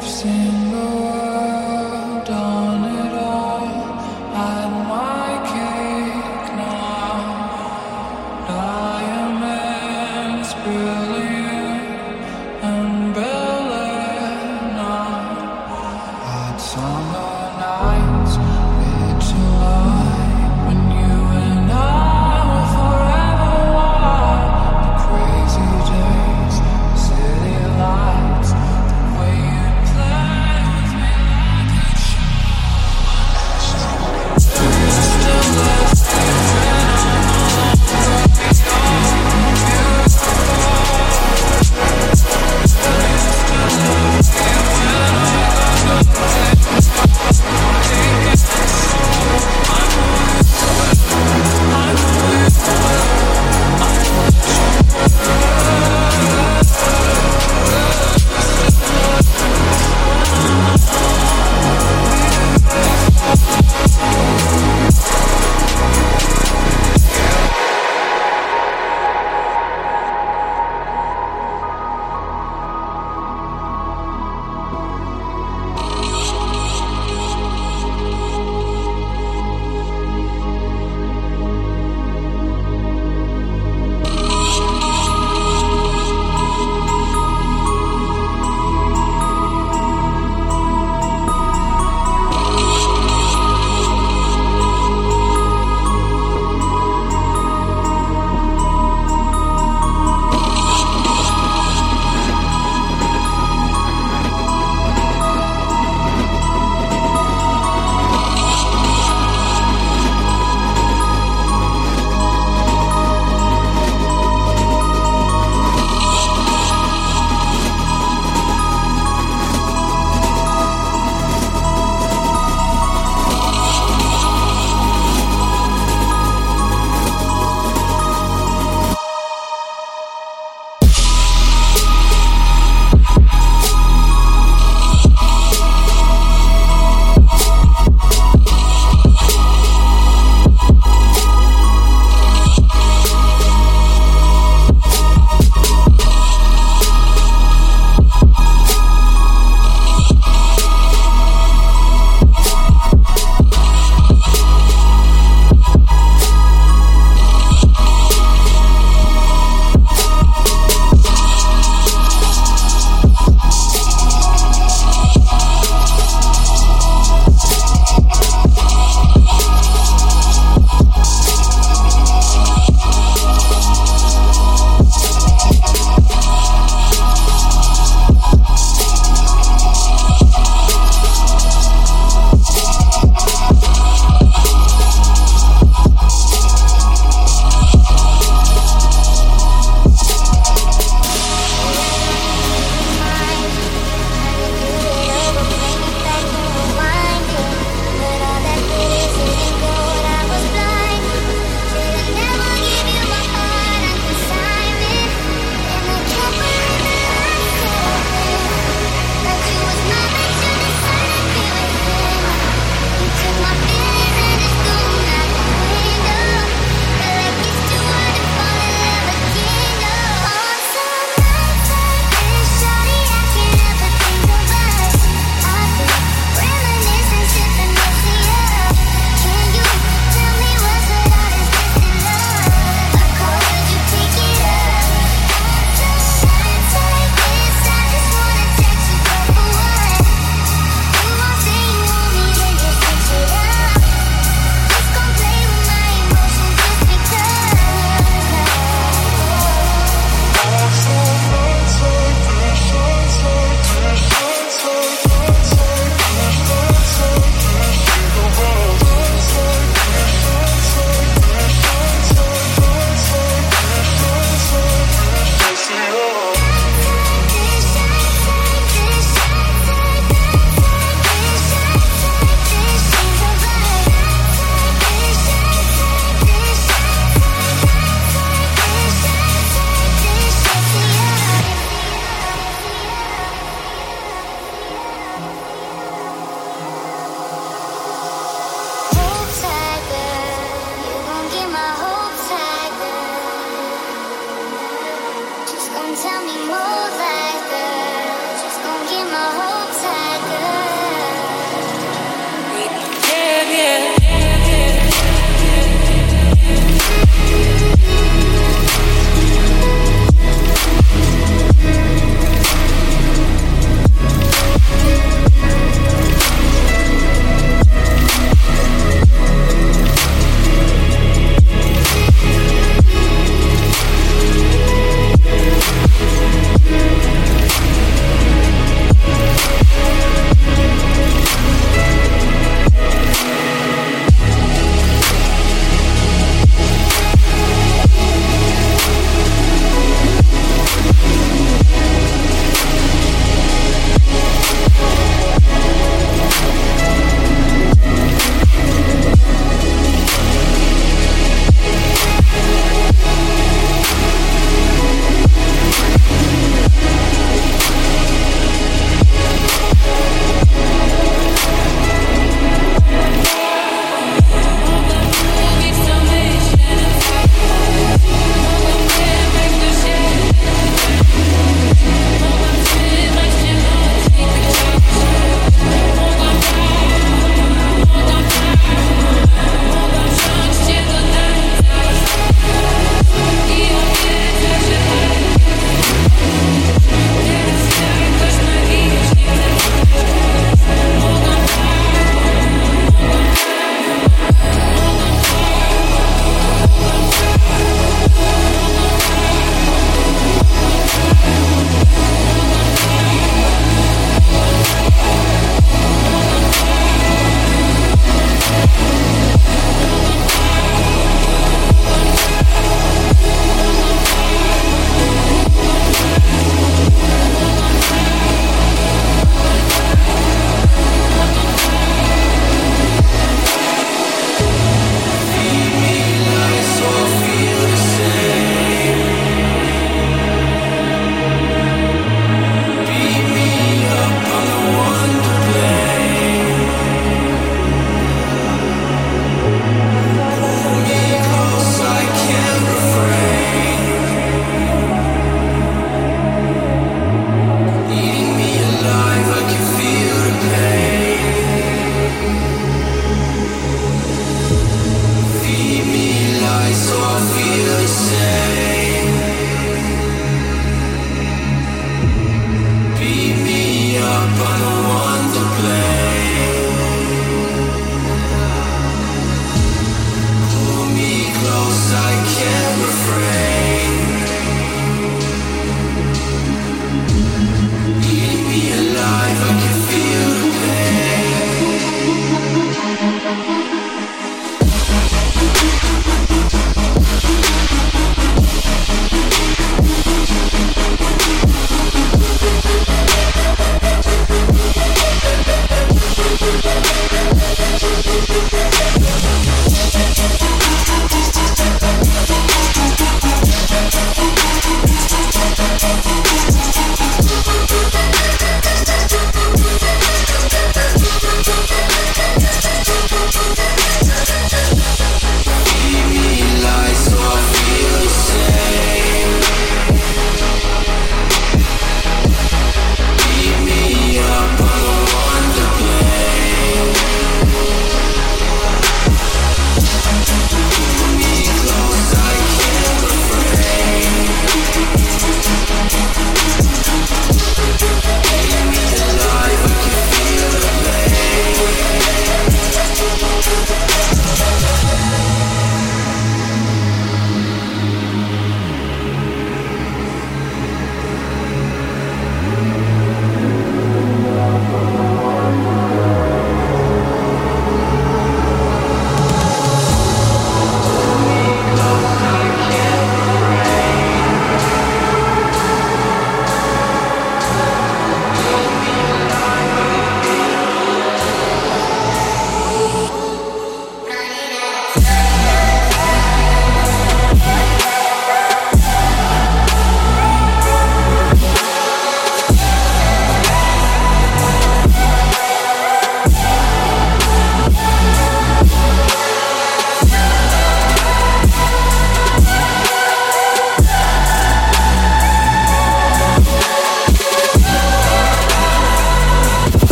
I've seen.